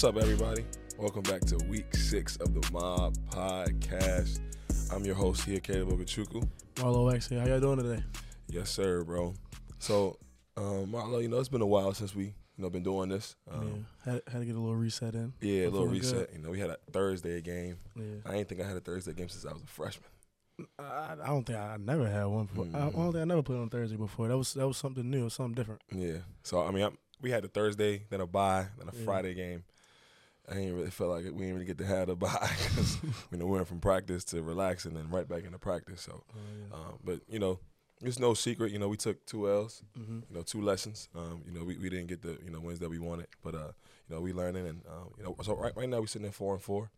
What's up, everybody? Welcome back to week six of the Mob Podcast. I'm your host here, Caleb Okechukwu. Marlowe Wax here. How y'all doing today? Yes, sir, bro. So, um, Marlowe, you know, it's been a while since we, you know, been doing this. Um, yeah, had, had to get a little reset in. yeah, a I'm little feeling good. reset. You know, we had a Thursday game. Yeah, I ain't think I had a Thursday game since I was a freshman. I, I don't think I, I never had one. Before. I, I Mhm. don't think I never played on Thursday before. That was that was something new, something different. Yeah. So I mean, I, we had a Thursday, then a bye, then a Yeah. Friday game. I ain't really felt like it. we didn't really get to have the bye because you know we went from practice to relaxing and then right back into practice. So, Oh, yeah. um, but you know, it's no secret. You know, we took two L's. mm-hmm. You know, two lessons. Um, you know, we, we didn't get the you know wins that we wanted, but uh, you know, we learning and um, you know, so right right now we're sitting at four and four.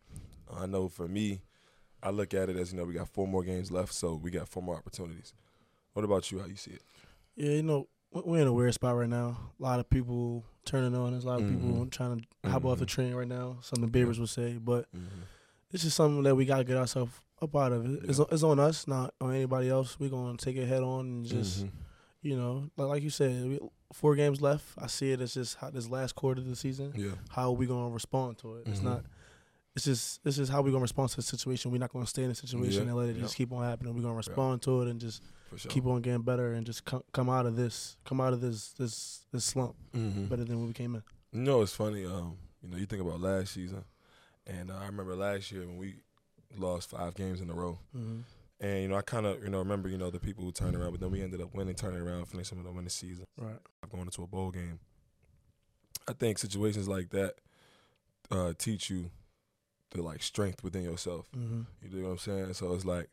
Uh, I know for me, I look at it as you know we got four more games left, so we got four more opportunities. What about you? How you see it? Yeah, you know, we're in a weird spot right now. A lot of people turning on us. A lot of people Mhm. trying to hop off the Mhm. train right now. Something Babers would say, but Mm-hmm. it's just something that we gotta get ourselves up out of. It. It's, Yeah. it's on us, not on anybody else. We're gonna take it head on and just. Mm-hmm. You know, like, like you said, we, four games left. I see it as just how this last quarter of the season. yeah. how are we gonna respond to it? It's Mhm. not. It's just it's just how we're gonna respond to the situation. We're not gonna stay in the situation Yeah, and let it yeah. just keep on happening. We're gonna respond to it and just sure. keep on getting better and just come come out of this come out of this this this slump Mm-hmm. better than when we came in. You know, it's funny. Um, you know, you think about last season, and uh, I remember last year when we lost five games in a row, Mm-hmm. and you know, I kind of you know remember you know the people who turned around, but then we ended up winning, turning around, finishing with a winning season, Right. going into a bowl game. I think situations like that uh, teach you the like strength within yourself. Mm-hmm. You know what I'm saying? So it's like,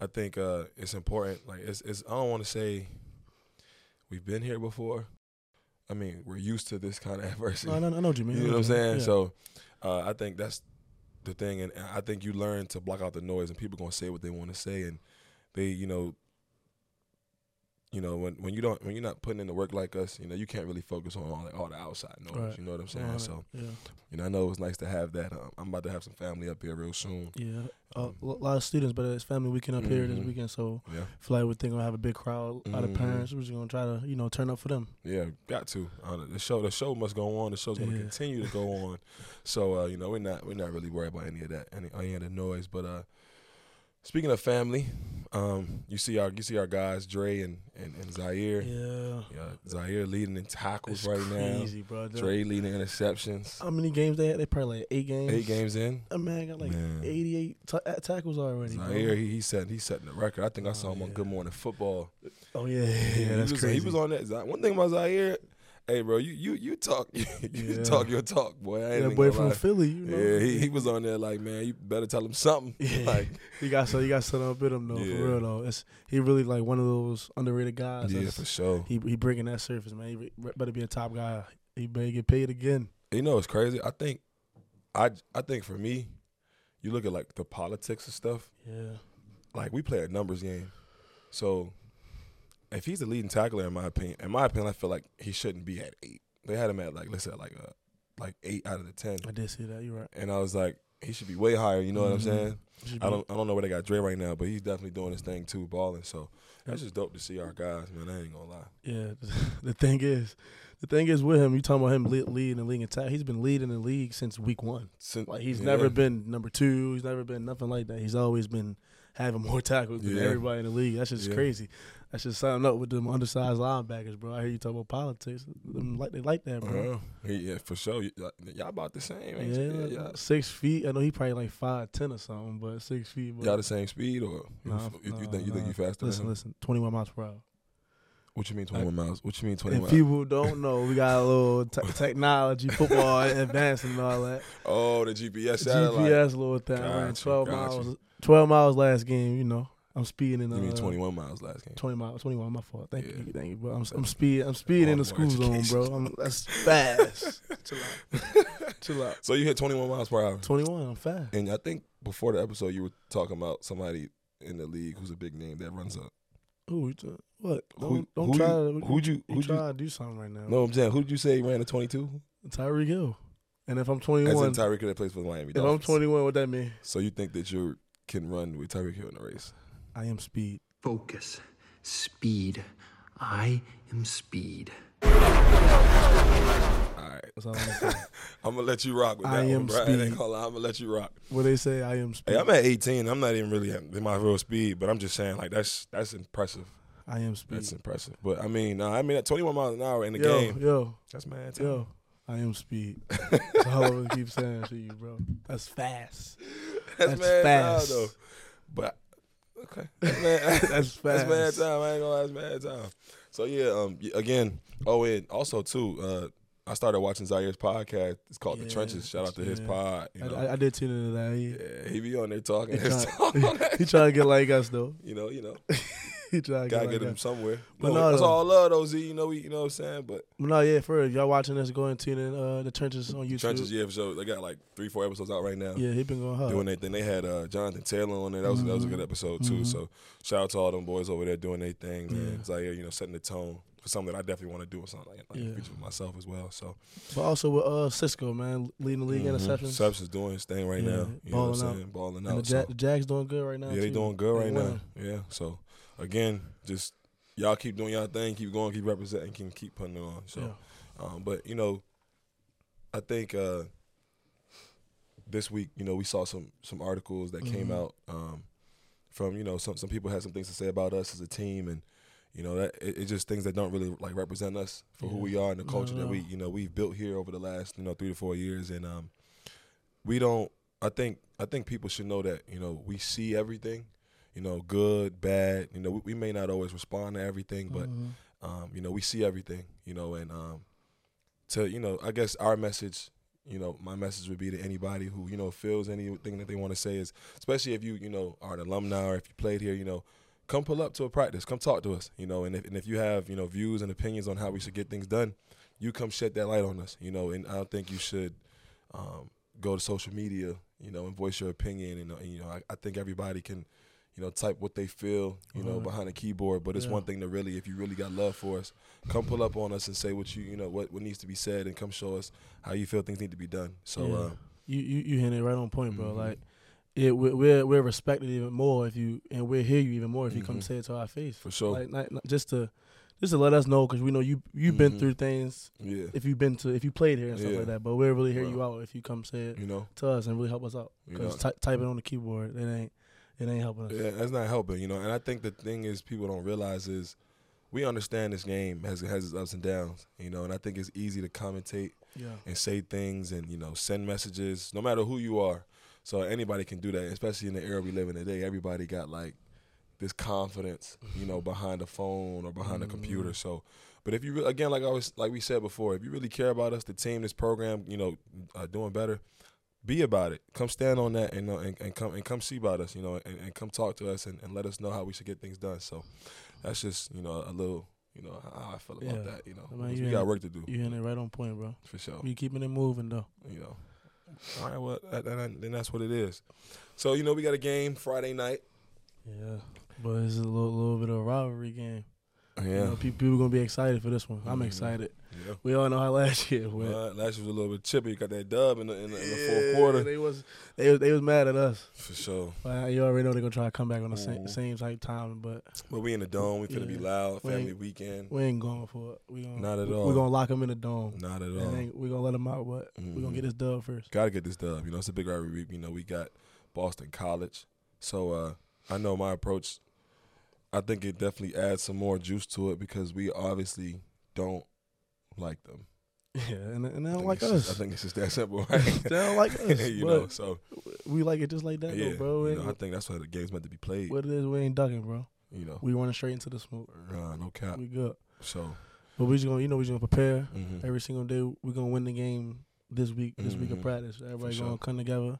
I think uh, it's important. Like, it's, it's I don't want to say we've been here before. I mean, we're used to this kind of adversity. No, no, I know what you mean. You know what I'm saying? Yeah. So uh, I think that's the thing, and I think you learn to block out the noise, and people gonna say what they want to say, and they, you know, you know, when when you don't, when you're not putting in the work like us, you know, you can't really focus on all, the all the outside noise. Right. You know what I'm saying? Right. So yeah, you know, I know it's nice to have that. Um, I'm about to have some family up here real soon. yeah. Uh, Um, a lot of students, but it's family weekend up here this Mhm. weekend, so Yeah, feel like we're thinking gonna have a big crowd. A lot of Mhm. parents. We're just gonna try to you know turn up for them. yeah, got to. Uh, the show, the show must go on. The show's gonna Yeah. continue to go on. So uh, you know, we're not we're not really worried about any of that, any, any of the noise. But uh, speaking of family, um, you see our you see our guys Dre and and, and Zaire. Yeah. Yeah, Zaire leading in tackles right crazy, bro. now. Dre leading in interceptions. How many games they had? They probably like eight games. Eight games in. That man got like Man. 88 ta- uh, tackles already. bro. Zaire, he, he set he's setting the record. I think I saw Oh, him on. Good Morning Football. Oh yeah, yeah, he that's was, crazy. He was on that. One thing about Zaire, hey bro, you you you talk you Yeah. talk your talk, boy. I ain't that boy from lie. Philly, you know. Yeah, he, he was on there like, man, you better tell him something. Yeah. Like, he got so he got something up in him though. Yeah. For real though, it's he really like one of those underrated guys. yeah, for sure. He he bringing that surface, man. He better be a top guy. He better get paid again. You know, it's crazy. I think, I I think for me, you look at like the politics and stuff. Yeah, like we play a numbers game. So if he's the leading tackler in my opinion, in my opinion, I feel like he shouldn't be at eight. They had him at like let's say like a like eight out of the ten. I did see that. You're right. And I was like, he should be way higher, you know what I'm Mhm. saying? I don't I don't know where they got Dre right now, but he's definitely doing his thing too, balling. So that's just dope to see our guys, man. I ain't gonna lie. Yeah, the thing is, the thing is with him. You talking about him leading the league in tackle? He's been leading the league since week one. Sin- Like he's yeah. never been number two. He's never been nothing like that. He's always been having more tackles than Yeah. everybody in the league. That's just Yeah. crazy. That's just something up with them undersized linebackers, bro. I hear you talk about politics. Them like they like that, bro. Uh-huh. Yeah, for sure. Y'all, about the same, ain't Yeah, you? Yeah, six feet. I know he probably like five ten or something, but six feet. But y'all the same speed, or you, Nah, you, you nah, think you think faster listen, listen. Twenty one miles per hour. What you mean twenty one miles? What you mean 21 If people don't know, we got a little te- technology, football advancing and all that. Oh, the GPS satellite. GPS little thing. Gotcha, twelve gotcha. miles. Twelve miles last game. You know, I'm speeding in. You mean uh, 21 miles last game? 20 miles, 21. My fault. Thank Yeah. you, thank you. But I'm, I'm speed, I'm speeding in the school zone, bro. I'm, that's fast. Chill out, chill out. So you hit 21 miles per hour. 21. I'm fast. And I think before the episode, you were talking about somebody in the league who's a big name that runs up. Try- what? Don't, Who- don't who try. you- to, who'd you- who'd you- try to do something right now. No, I'm saying, who'd you say ran a 22? Tyreek Hill. And if I'm As 21, in Tyreek Hill that plays for the Miami if I'm 21, what that mean? So you think that you can run with Tyreek Hill in the race? I am speed. Focus. Speed. I am speed. All right. That's all I'm gonna. I'm gonna let you rock with I that am one, bro. I ain't speed. gonna lie, I'm gonna let you rock. what they say, I am speed. Hey, I'm at 18. I'm not even really at in my real speed, but I'm just saying like that's that's impressive. I am speed. That's impressive. But I mean, nah, I mean at 21 miles an hour in the yo, game, yo, that's mad. time. yo. I am speed. That's all I'm keep saying to you, bro. That's fast. that's, that's mad fast. time though. But okay, that's mad. That's That's mad time. I ain't gonna lie, that's mad time. So yeah, um, again. Oh, and also too, uh, I started watching Zaire's podcast. It's called The Trenches. Shout out to his pod. You I, know, I, I did tune into that. He, yeah, he be on there talking. He try- he trying to get like us though. you know, you know, He trying to gotta get get like him somewhere. But No, no, that's all love, though. Z, you know, we, you know what I'm saying. But But no, yeah, for real. Y'all watching this, go and tune in uh, the trenches on YouTube. Trenches, yeah, for sure. They got like three, four episodes out right now. Yeah, he been going hard. Doing their thing. They had uh, Jonathan Taylor on there. That was that was a good episode too. Mhm. So shout out to all them boys over there doing their thing, man. Yeah. Zaire, you know, setting the tone for something that I definitely want to do or something like, like Yeah. for myself as well. So But also with uh Cisco, man, leading the league Mhm. interceptions. Subs is doing his thing right Yeah, now. You know what I'm balling out. saying? Balling and the, out. ja- so. the Jags doing good right now. Yeah, they too. doing good They right now. winning. Yeah. So again, just y'all keep doing y'all thing, keep going, keep representing, keep keep putting it on. So, Yeah. um, but you know, I think uh, this week, you know, we saw some some articles that came Mhm. out um, from you know some some people had some things to say about us as a team and. You know that it, it's just things that don't really like represent us for who we are and the No, culture that we you know we've built here over the last you know three to four years and um, we don't I think I think people should know that you know we see everything, you know, good, bad. You know, we, we may not always respond to everything, but Mhm. um, you know, we see everything. You know, and um, to you know, I guess our message, you know, my message would be to anybody who you know feels anything that they want to say is, especially if you you know are an alumni or if you played here, you know. Come pull up to a practice. Come talk to us. You know, and if and if you have you know views and opinions on how we should get things done, you come shed that light on us. You know, and I don't think you should um, go to social media, you know, and voice your opinion. And, uh, you know, I, I think everybody can, you know, type what they feel, you know, behind a keyboard. But it's Yeah. one thing to really, if you really got love for us, come pull up on us and say what you, you know, what, what needs to be said, and come show us how you feel things need to be done. So, Yeah. uh, you you you hit it right on point, bro. Mhm. Like it, we're, we're respected even more if you and we'll hear you even more if you come Mhm. say it to our face. for sure, Like not, not- just to just to let us know because we know you you've been Mhm. through things yeah, if you've been to if you played here and stuff Yeah. like that. But we'll really hear Bro. you out if you come say it you know, to us and really help us out. you Because know, ty- typing on the keyboard it ain't it ain't helping us. yeah, that's not helping, you know. And I think the thing is, people don't realize is we understand this game has has its ups and downs, you know. And I think it's easy to commentate Yeah. and say things and you know send messages no matter who you are so anybody can do that especially in the era we live in today everybody got like this confidence you know behind a phone or behind a computer Mhm. so but if you re- again like i was like we said before if you really care about us the team this program you know uh, doing better be about it come stand on that and, uh, and, and come and come see about us you know and, and come talk to us and, and let us know how we should get things done so that's just you know a little you know how i feel about Yeah. that you know I mean, you we got ain't- work to do You hitting it right on point, bro. for sure We keeping it moving though. you know. All right, well, that, that, then that's what it is. So you know, we got a game Friday night. Yeah. But it's a little little bit of a rivalry game. You Yeah, know, pe- people gonna be excited for this one. I'm Mhm. excited. Yeah. We all know how last year went. Well, last year was a little bit chippy. You got that dub in the, in the, in the Yeah, fourth quarter They was they was they was mad at us. for sure. But you already know they're gonna try to come back on the same Mhm. same type time. But But we in the dome. We finna be loud. Family ain't- weekend. we ain't going for it. We gonna Not at we- all. We gonna lock them in the dome. Not at all. we gonna let them out. But we gonna get this dub first. Got to get this dub. You know, it's a big rivalry. You know, we got Boston College. So uh, I know my approach. I think it definitely adds some more juice to it because we obviously don't like them. Yeah, and, and they don't like it's just- us. I think it's just that simple, right? they don't like us. you know, so we like it just like that, yeah, though, bro. you know, I think that's why the game's meant to be played. what it is, we ain't ducking, bro. You know, We running straight into the smoke. uh, no cap. We good. So But we just gonna, you know, we just gonna prepare mhm. every single day. We gonna win the game this week. This week of Mhm. practice. Everybody sure. gonna come together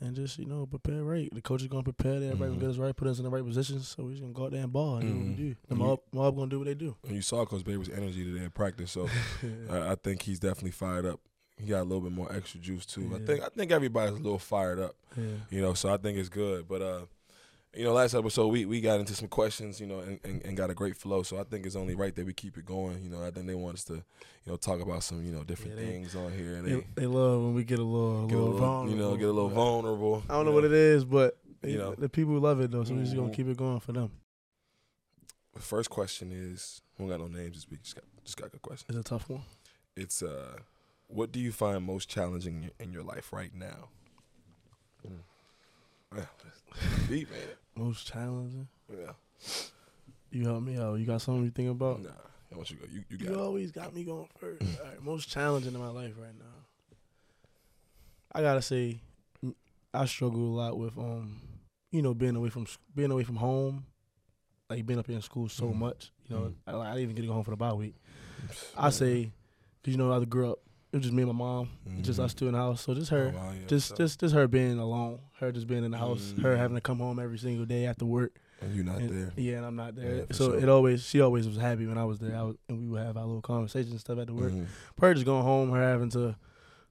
and just you know prepare right. The coach is gonna prepare. Everybody Mhm. gonna get us right, put us in the right positions. So we just gonna go out there and ball and do what we Mhm. do. The mob, mob gonna do what they do. and you saw Coach Babers' energy today in practice, so I, I think he's definitely fired up. He got a little bit more extra juice too. I think I think everybody's a little fired up. yeah. You know, so I think it's good. But uh, you know, last episode we, we got into some questions, you know, and, and, and got a great flow. So I think it's only right that we keep it going. You know, I think they want us to, you know, talk about some, you know, different Yeah, they- things on here. And They, they, love when we get a little, get a little, vulnerable. you know, get a little vulnerable. I don't know what it is, but You know. know, the people love it though. So we're just gonna Mhm. keep it going for them. The first question is, we don't got no names this week. Just got just got good questions. It's a tough one. It's uh, what do you find most challenging in your, life right now? Yeah, that's Deep, man. Most challenging. Yeah. You help me out. You got something you think about? Nah, I want you go. You, you got You always got me going first. All right, most challenging in my life right now. I gotta say, I struggle a lot with um, you know, being away from being away from home, like being up here in school so Mhm. much. You know, Mhm. I, I didn't even get to go home for the bye week. I say, cause you know, I grew up. It was just me and my mom, just Mhm. us two in the house. So just her, Oh, wow, yeah, just so- just just her being alone, her just being in the house, her Mhm. having to come home every single day after work. and you're not And- there. Yeah, and I'm not there. Yeah, so sure. it always she always was happy when I was there. I was, and we would have our little conversations and stuff at the work. Mhm. Her just going home, her having to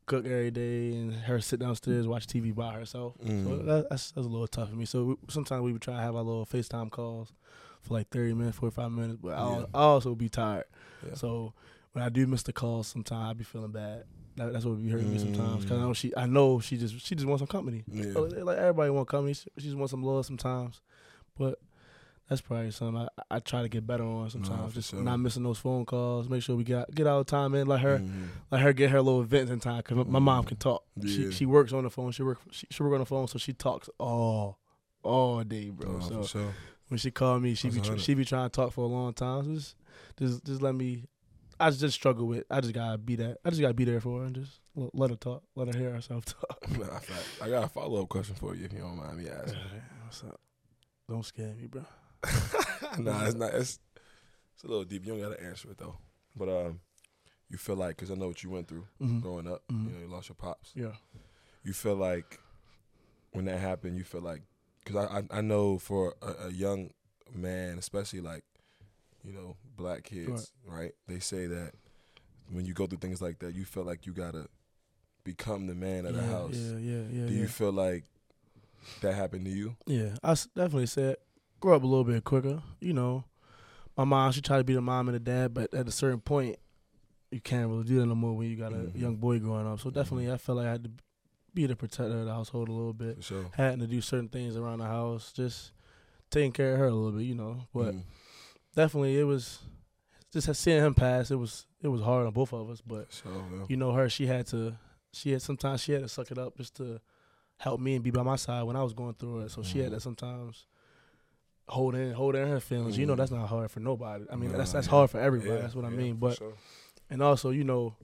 cook every day, and her sit downstairs watch TV by herself. So Mhm. that, that's that's a little tough for me. So we, sometimes we would try to have our little FaceTime calls for like thirty minutes, forty five minutes. But Yeah. I'll also be tired. So when I do miss the calls, sometimes I be feeling bad. That, that's what be hurting me sometimes because I Mm. know she I know she just she just wants some company. Yeah. Like everybody want company. She she just wants some love sometimes, but. That's probably something I, I try to get better on sometimes. just sure. not missing those phone calls. Make sure we get get our time in. Let her Mhm. let her get her little events in time because my mom can talk. Yeah. She she works on the phone. She work she, she work on the phone, so she talks all all day, bro. Oh, so for sure. when she call me, she That's be tr- she be trying to talk for a long time. So just just just let me. I just struggle with. I just gotta be that. I just gotta be there for her and just let her talk. Let her hear herself talk. Nah, fact. I got a follow up question for you if you don't mind me asking. What's up? Don't scare me, bro. nah, it's not. It's it's a little deep. You don't gotta answer it though. But um, you feel like because I know what you went through Mhm. growing up. Mhm. You know, you lost your pops. Yeah. You feel like when that happened, you feel like because I, I I know for a, a young man, especially like you know black kids, right. They say that when you go through things like that, you feel like you gotta become the man of the house. Yeah, yeah, yeah. Do yeah. you feel like that happened to you? Yeah, I s- definitely said grow up a little bit quicker. You know, my mom she tried to be the mom and the dad, but at a certain point, you can't really do that no more when you got a Mhm. young boy growing up. So definitely, I felt like I had to be the protector of the household a little bit. For sure. Having to do certain things around the house, just taking care of her a little bit. You know, but Mhm. Definitely it was just seeing him pass. It was it was hard on both of us, but So yeah. you know her she had to she had sometimes she had to suck it up just to help me and be by my side when I was going through it. So she had to sometimes hold in hold in her feelings. You know Mhm. that's not hard for nobody. I mean that's Nah, that's yeah. hard for everybody. Yeah, that's what I mean. But sure. and also you know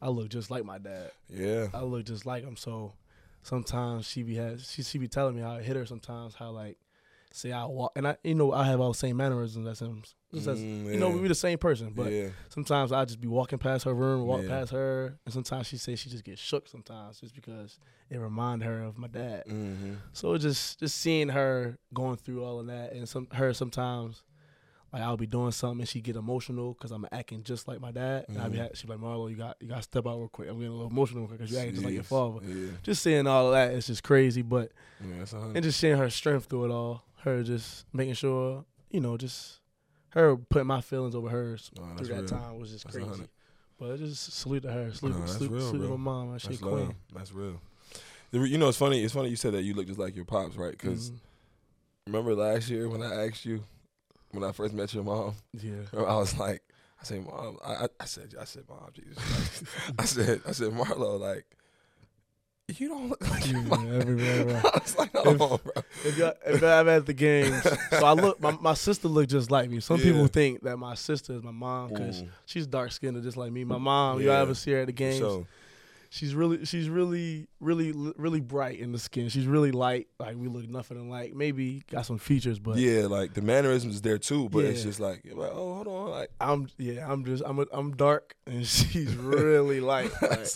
I look just like my dad. yeah, I look just like him. So sometimes she be has she she be telling me how I hit her sometimes how like say I walk and I you know I have all the same mannerisms as him. Just as, Mm, you know we be the same person, but yeah, sometimes I just be walking past her room, walk Yeah. past her, and sometimes she says she just gets shook sometimes just because it remind her of my dad. mm-hmm. So just just seeing her going through all of that, and some her sometimes like I'll be doing something and she get emotional because I'm acting just like my dad. And I be Mhm. she be like Marlowe, you got you got to step out real quick. I'm getting a little emotional because you acting just like your father. Yeah, Just seeing all of that, it's just crazy. But yeah, that's a hundred. and just seeing her strength through it all, her just making sure you know just her putting my feelings over hers that's through that real. time was just That's crazy. But just salute to her. Salute, that's salute, real, salute to my mom. She That's queen. love. That's real. You know, it's funny. It's funny you said that you look just like your pops, right? Because Mhm. remember last year when I asked you when I first met your mom, yeah, I was like, I said, Mom, I, I, I said, I said, Mom, Jesus, I said, I said, Marlowe, like, you don't look like your Yeah, everywhere, bro. I was like, hold If- on, bro. if y'all if I'm at the games, so I look. My, my sister look just like me. Some Yeah. people think that my sister is my mom because she's dark skinned and just like me. My mom, you Yeah. all ever see her at the games? sure. She's really, she's really, really, really bright in the skin. She's really light. Like we look nothing alike. Maybe got some features, but yeah, like the mannerisms is there too, but it's just like, like, oh, hold on, like. I'm yeah. I'm just I'm a, I'm dark and she's really light. Like,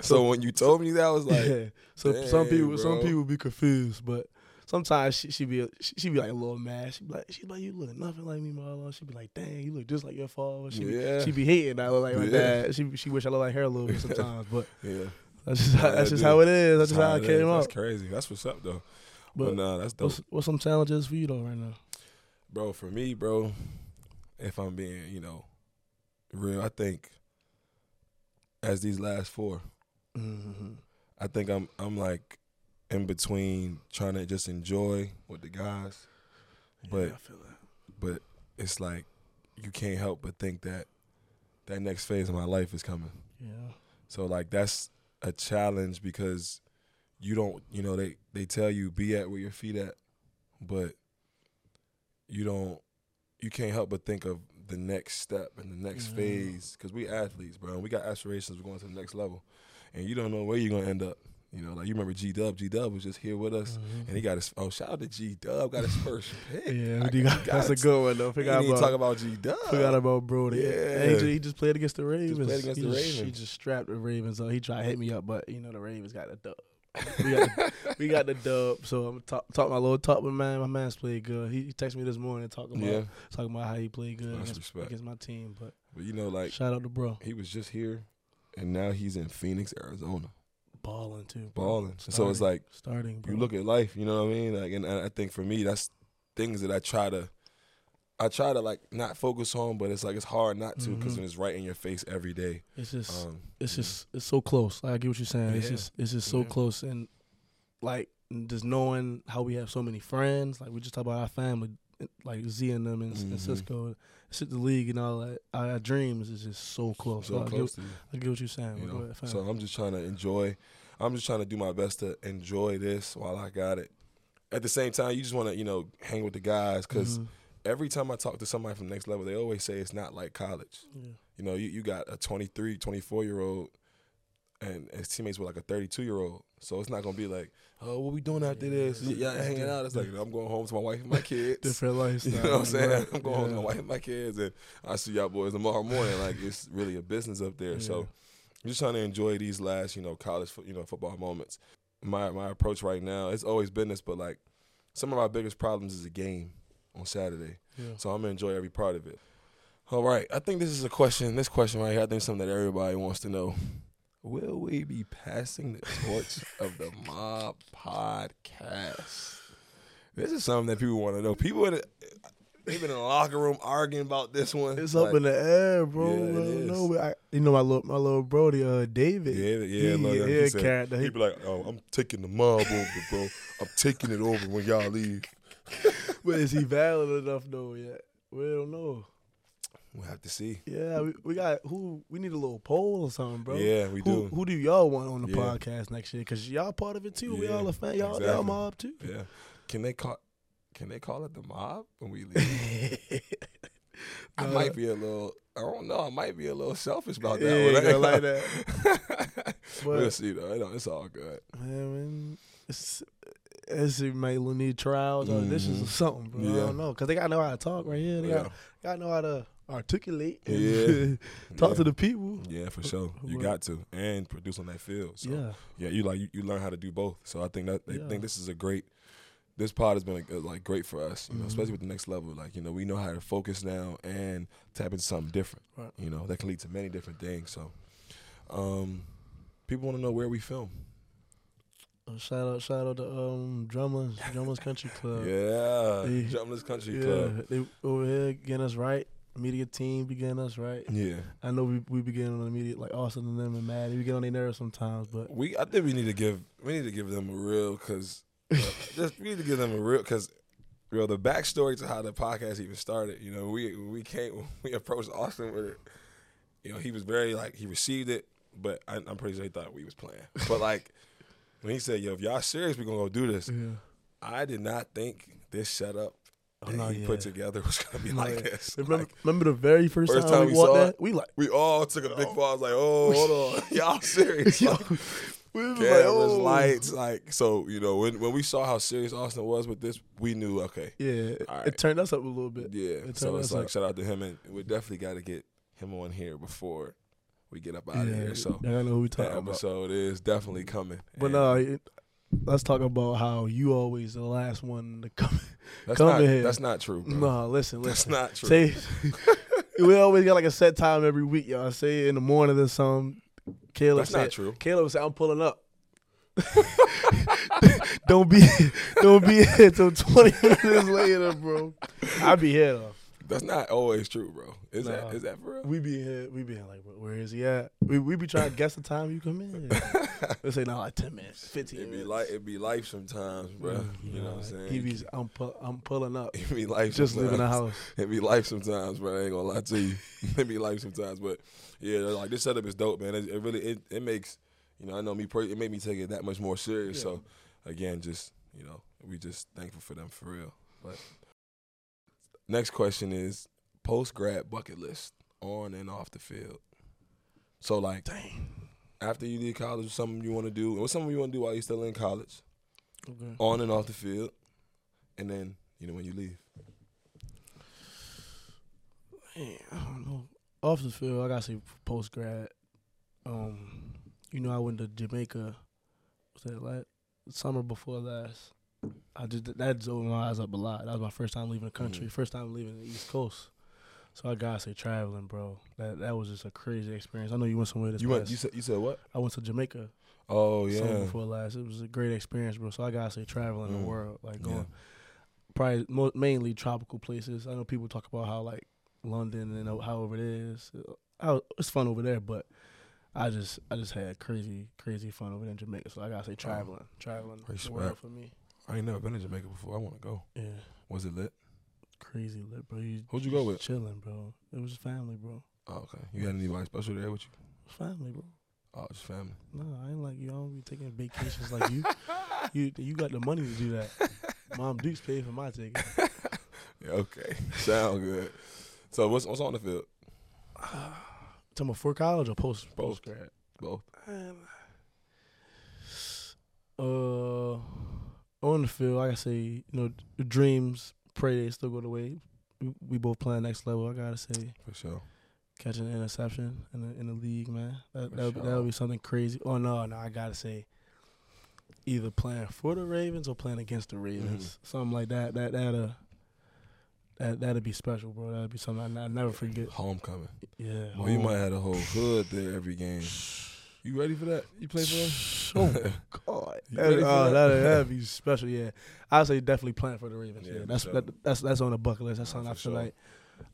so when you told me that, I was like, yeah. So some "Dang, people some people be confused, but sometimes she she be she, she be like a little mad. She be like she be like you look nothing like me, Marlon. She be like, dang, you look just like your father. She Yeah. be, she be hating that I look like my Yeah. dad. She she wish I look like her a little bit sometimes, but yeah, that's just how, that's just how it is. That's just how I it is. came That's up. crazy. That's what's up though. But, But nah, that's dope, what's what's some challenges for you though right now? bro. For me, bro, if I'm being, you know, real, I think as these last four, Mm-hmm. I think I'm I'm like in between trying to just enjoy with the guys, But- I feel that. but it's like you can't help but think that that next phase of my life is coming. Yeah. So like that's a challenge because you don't, you know, they they tell you be at where your feet at, but you don't, you can't help but think of the next step and the next Mhm. phase because we athletes, bro. and We got aspirations. We're going to the next level, and you don't know where you're gonna end up. You know, like you remember G Dub. G Dub was just here with us, Mhm. and he got his. Oh, shout out to G Dub. Got his first pick. Yeah, got- that's a good one though. Forgot about talk about G Dub. forgot about Brody. Yeah. He, ju- he just played against the Ravens. played against he the just, He just strapped the Ravens up. He tried to hit me up, but you know the Ravens got the dub. We got the, we got the dub. So I'm talk, talk my little talk with man. My man's played good. He, he texted me this morning talking about Yeah, talking about how he played good against, against my team. But but you know, like shout out to bro, he was just here, and now he's in Phoenix, Arizona, balling too. Bro. balling. So it's like starting. Bro. you look at life. You know what I mean? Like, and I think for me, that's things that I try to, I try to like not focus on, but it's like it's hard not to because Mhm. it's right in your face every day. It's just Um, it's yeah. just it's so close. Like, I get what you're saying. It's just it's just so Yeah. close and like just knowing how we have so many friends. Like we just talk about our family, like Z and them and, and Mhm. Cisco, shit the league and all that. Our, dreams is just so close. so I, close get, to you. I get what you're saying. you know. ahead. So I'm just trying to enjoy. I'm just trying to do my best to enjoy this while I got it. At the same time, you just want to you know hang with the guys because Mhm. every time I talk to somebody from next level, they always say it's not like college. yeah. You know, you, you got a 23, 24 year old and his teammates were like a 32 year old. So it's not to be like, oh, what we doing after this? Yeah. Y'all hanging out. It's like, I'm going home to my wife and my kids. different lifestyle. You know what I'm saying? Right. I'm going home to my wife and my kids, and I see y'all boys tomorrow morning. Like it's really a business up there. So I'm just trying to enjoy these last, you know, college, you know, football moments. My my approach right now, it's always been this, but like some of our biggest problems is a game on Saturday. Yeah. So I'm gonna enjoy every part of it. All right, I think this is a question. This question right here, I think something that everybody wants to know. Will we be passing the torch of the Mob Podcast? This is something that people want to know. People, in the, they've been in the locker room arguing about this one. It's Like, up in the air, bro. Yeah, I is. know, I, you know my little my little Brody, uh, David. Yeah, yeah, he, look, he said- character. He, He be like, "Oh, I'm taking the mob over, bro. I'm taking it over when y'all leave." but is he valid enough though yet? We don't know. We'll have to see. Yeah, we, we got who we need a little poll or something, bro. Yeah, we who, do. Who do y'all want on the Yeah. podcast next year? Because y'all part of it too. We all a fan. Y'all, y'all mob too. Yeah. Can they call? Can they call it the mob when we leave? I Uh, might be a little. I don't know. I might be a little selfish about that Yeah, one. I like that. we'll see though. It It's all good. man, it's, it's it might need trials or auditions or Mhm. something, bro. I don't know because they gotta know how to talk right here. They Yeah. got gotta know how to articulate. and Yeah. talk yeah. to the people. Yeah, for sure. You got to and produce on that field. So Yeah, yeah, you like you, you learn how to do both. So I think that they Yeah. think this is a great. This pod has been like, uh, like great for us, you know, Mhm. especially with the next level. Like you know, we know how to focus now and tap into something different. Right. You know, that can lead to many different things. So, um, people want to know where we film. Uh, shout out, shout out to um drummers, drummers country club. yeah, They- Jumpman's Country yeah, Club. they over here getting us right. Media team be getting us right. Yeah, I know we we be getting on the media like Austin and them and Maddie. We get on their nerves sometimes, but we. I think we need to give we need to give them a real because uh, just we need to give them a real because. Real, the backstory to how the podcast even started. You know, we we came we approached Austin with it. You know, he was very like he received it, but I, I'm pretty sure he thought we was playing. But like when he said, "Yo, if y'all serious, we gonna go do this," yeah. I did not think this setup Oh, that no, he yeah. put together was gonna be No, like yeah. this. Remember, Like, remember the very first, First time, time we saw it, We like, we all took a big Oh. pause, like, "Oh, hold on, y'all serious?" yo, Like, we was cameras, like, oh. lights, like so. You know, when when we saw how serious Austin was with this, we knew okay, Yeah, All right. it turned us up a little bit. yeah. It So it's like up. shout out to him, and we definitely got to get him on here before we get up out of here. So I know who we that talking about. episode is definitely coming. But no, it, let's talk about how you always the last one to come. that's come not in here. that's not true. Bro. no, listen, that's not true. Say we always got like a set time every week, y'all. Say in the morning or something. Caleb that's said, not true. Caleb said, "I'm pulling up." don't be, don't be here till 20 minutes later, bro. I'll be here though. That's not always true, bro. Is Nah. that is that for real? We be here, we be here like, where is he at? We we be trying to guess the time you come in. They say not like ten minutes, fifteen. It be like it be life sometimes, bro. Mm, You know what I'm saying? He be, I'm pu- I'm pulling up, It be life. just leaving the house. It be life sometimes, bro. I ain't gonna lie to you. it be life sometimes, but yeah, like this setup is dope, man. It, it really it, it makes you know I know me it made me take it that much more serious. Yeah. So again, just you know we just thankful for them for real. But next question is post grad bucket list on and off the field. So like Dang. after you leave college, something you want to do? What's something you want to do while you're still in college, Okay. on and off the field, and then you know when you leave. Man, I don't know. Off the field, I gotta say post grad. Um, you know, I went to Jamaica. Was that last summer before last? I just that just opened my eyes up a lot. That was my first time leaving the country, Mhm. first time leaving the East Coast. So I gotta say traveling, bro. That that was just a crazy experience. I know you went somewhere this You went. You said. You said what? I went to Jamaica Oh yeah. before last. It was a great experience, bro. So I gotta say traveling Mm. the world, like going Yeah. probably mo- mainly tropical places. I know people talk about how like London and however it is, how it's fun over there, but I just I just had crazy crazy fun over there in Jamaica. So I gotta say traveling, traveling the world for me. I ain't never been to Jamaica before. I want to go. Yeah, Was it lit? crazy lit, bro. You Who'd you go with? Chilling, bro. It was family, bro. Oh, okay. You had anybody special there with you? Family, bro. Oh, just family. No, I ain't like you. I don't be taking vacations like you. You you got the money to do that. Mom Dukes paid for my ticket. Yeah, okay. Sound good. So what's what's on the field? Talking about for college or post post grad? Both. Uh, on the field, like I say, you know, the dreams, pray they still go the way. We, both playing next level. I gotta say, For sure. catching an interception in the in the league, man. That that would, sure. be something crazy. Oh no, no, I gotta say, either playing for the Ravens or playing against the Ravens, Mm-hmm. something like that. That that'll that that'd be special, bro. That'd be something I, I never forget. Homecoming. Yeah, Well, you might have the whole hood there every game. You ready for that? You play for them? Oh God, that, uh, oh, that? that that'd be special. Yeah, I say definitely playing for the Ravens. Yeah, Yeah, that's sure. that, that's that's on the bucket list. That's something I feel sure. like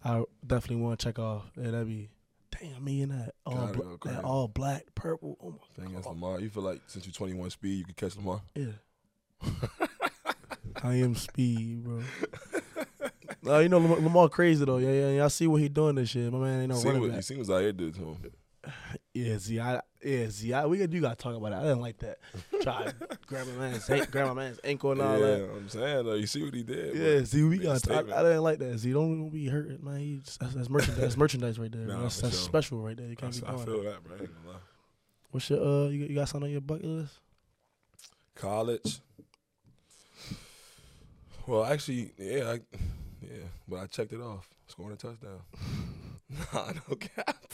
I definitely want to check off. Yeah, that'd be damn me and that all bla- that all black purple. Oh my against God. Lamar. You feel like since you're 21 speed, you could catch Lamar? Yeah, I am speed, bro. No, you know Lamar, Lamar crazy though. Yeah, yeah, yeah. I see what he doing this shit. My man ain't no running what, back. you see what's out here did to him. Yeah, Z, I yeah, Z, I, we got you got to talk about it. I didn't like that. Try grab my man's an- grab my man's ankle and all yeah, that. I'm saying though. You see what he did? bro. Yeah, Z, we got. I. I didn't like that. Z, don't, don't be hurting, man. He that's, that's merchandise. That's merchandise right there. Nah, that's that's sure. special right there. You can't be I doing feel that. bro. I ain't gonna lie. What's your uh? You, got- you got something on your bucket list? College. Well, actually, yeah, I, yeah, but I checked it off. Scoring a touchdown. nah, no cap.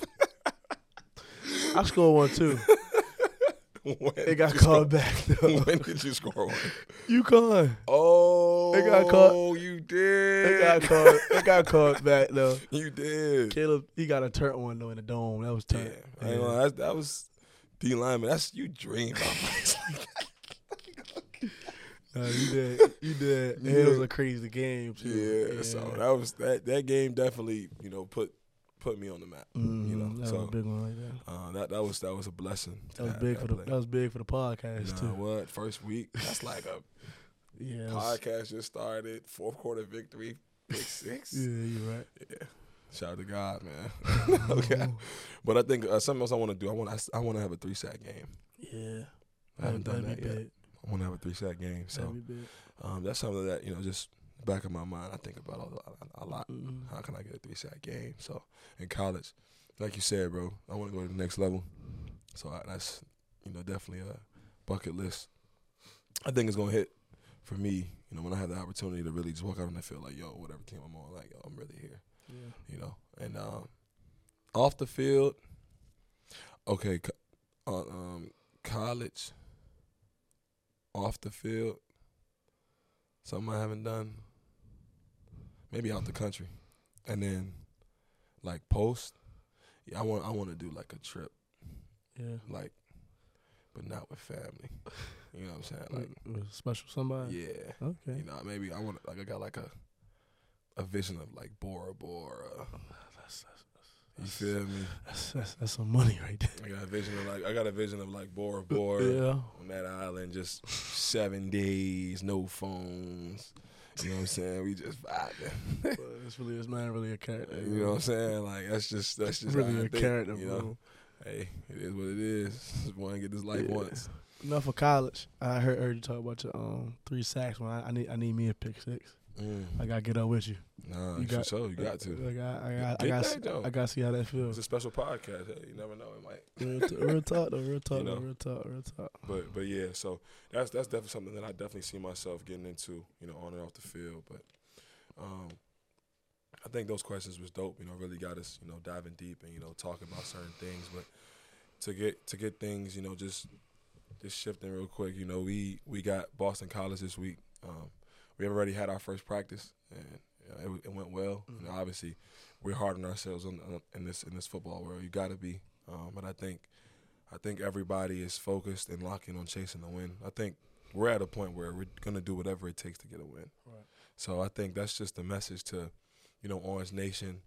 I scored one too. when It got called back though. when did you score one? you con. Oh, It got caught- You did. It got called. It got called back though. You did. Caleb, he got a turn one though in the dome. That was Yeah. I ain't gonna lie, that, that was D lineman. That's you dream. Nah, you did. You did. And it was a crazy game too. yeah, so that was that. That game definitely, you know, put put me on the map. Mhm, you know, that so- was a big one right there. Uh, that that was that was a blessing. That was big for the. play. That was big for the podcast Nah, too. what first week? That's like a Yeah. podcast just started. Fourth quarter victory, six. Yeah, you're right. Yeah. Shout out to God, man. okay, but I think uh, something else I want to do. I want I, want to have a three sack game. Yeah. I haven't done that'd that yet. big. I want to have a three sack game. So That'd be big. um, that's something that you know just back of my mind. I think about a lot. A lot. Mhm. How can I get a three sack game? So in college, like you said, bro, I want to go to the next level. So I, that's you know definitely a bucket list. I think it's gonna hit for me. You know when I have the opportunity to really just walk out on the field, like yo, whatever team I'm on, like yo, I'm really here. Yeah. You know, and um, off the field, okay, uh, um, college, off the field, something I haven't done. Maybe out the country, and then like post. Yeah, I want I want to do like a trip, Yeah. like, but not with family. You know what I'm saying? Like, with special somebody. yeah, Okay. you know, maybe I want like I got like a a vision of like Bora Bora. Oh, that's, that's, You feel me? that's, that's, that's some money right there. I got a vision of like I got a vision of like Bora Bora Yeah. on that island, just seven days, no phones. You know what I'm saying? We just vibing. It's really, it's not really a character. You know what I'm saying? Like that's just that's just really a think, character, You know, hey, it is what it is. Just want to get this life Yeah. once. Enough for college. I heard, heard you talk about your um three sacks. Man, I, I need I need me a pick six. Mm. I gotta get up with you. Nah, You you got- so you got to. Like, I, I, I, I got, that, I got to see how that feels. It's a special podcast. Hey, you never know. It might. real, t- real talk though. Real talk You know. Real talk. Real talk. But but yeah, so that's that's definitely something that I definitely see myself getting into, you know, on and off the field. But um, I think those questions was dope. You know, really got us, you know, diving deep and you know talking about certain things. But to get to get things, you know, just just shifting real quick. You know, we we got Boston College this week. Um, we already had our first practice and it, it went well. You know, obviously we're hard on ourselves on, on, in this in this football world. You got to be. Um, but I think I think everybody is focused and locking on chasing the win. I think we're at a point where we're gonna do whatever it takes to get a win. Right. So I think that's just the message to, you know, Orange Nation.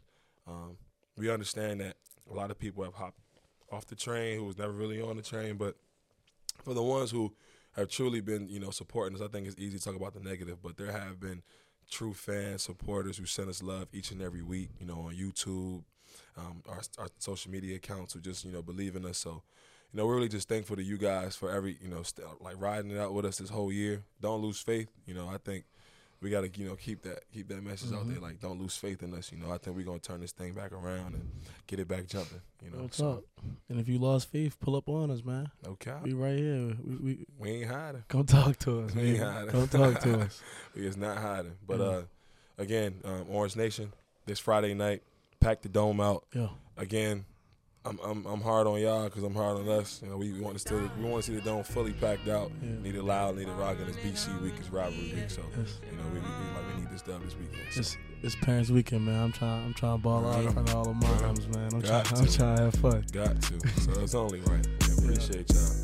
Um, we understand that a lot of people have hopped off the train who was never really on the train, but for the ones who have truly been, you know, supporting us, I think it's easy to talk about the negative, but there have been true fans, supporters who send us love each and every week, you know, on YouTube, um, our, our social media accounts who just, you know, believe in us. So, you know, we're really just thankful to you guys for every, you know, st- like riding it out with us this whole year. Don't lose faith. You know, I think we got to, you know, keep that keep that message out Mhm. there. Like, don't lose faith in us. You know, I think we're gonna turn this thing back around and get it back jumping. You know, Real so talk. And if you lost faith, pull up on us, man. no cap. We right here. We, we We ain't hiding. come talk to us, We man. ain't hiding. Come talk to us. We is not hiding. But Mhm. uh, again, um, Orange Nation this Friday night, pack the dome out. Yeah. Again, I'm I'm I'm hard on y'all because I'm hard on us. You know, we, we want to still we want to see the dome fully packed out. Yeah. Need it loud, need it rocking. It's BC week, it's rivalry week, so It's, you know we, we, we like we need this dub this weekend. So. it's, it's parents' weekend, man. I'm trying. I'm trying to ball out in front of all the moms, man. I'm trying. I'm to. trying to have fun. Got to, so it's only right. I appreciate y'all.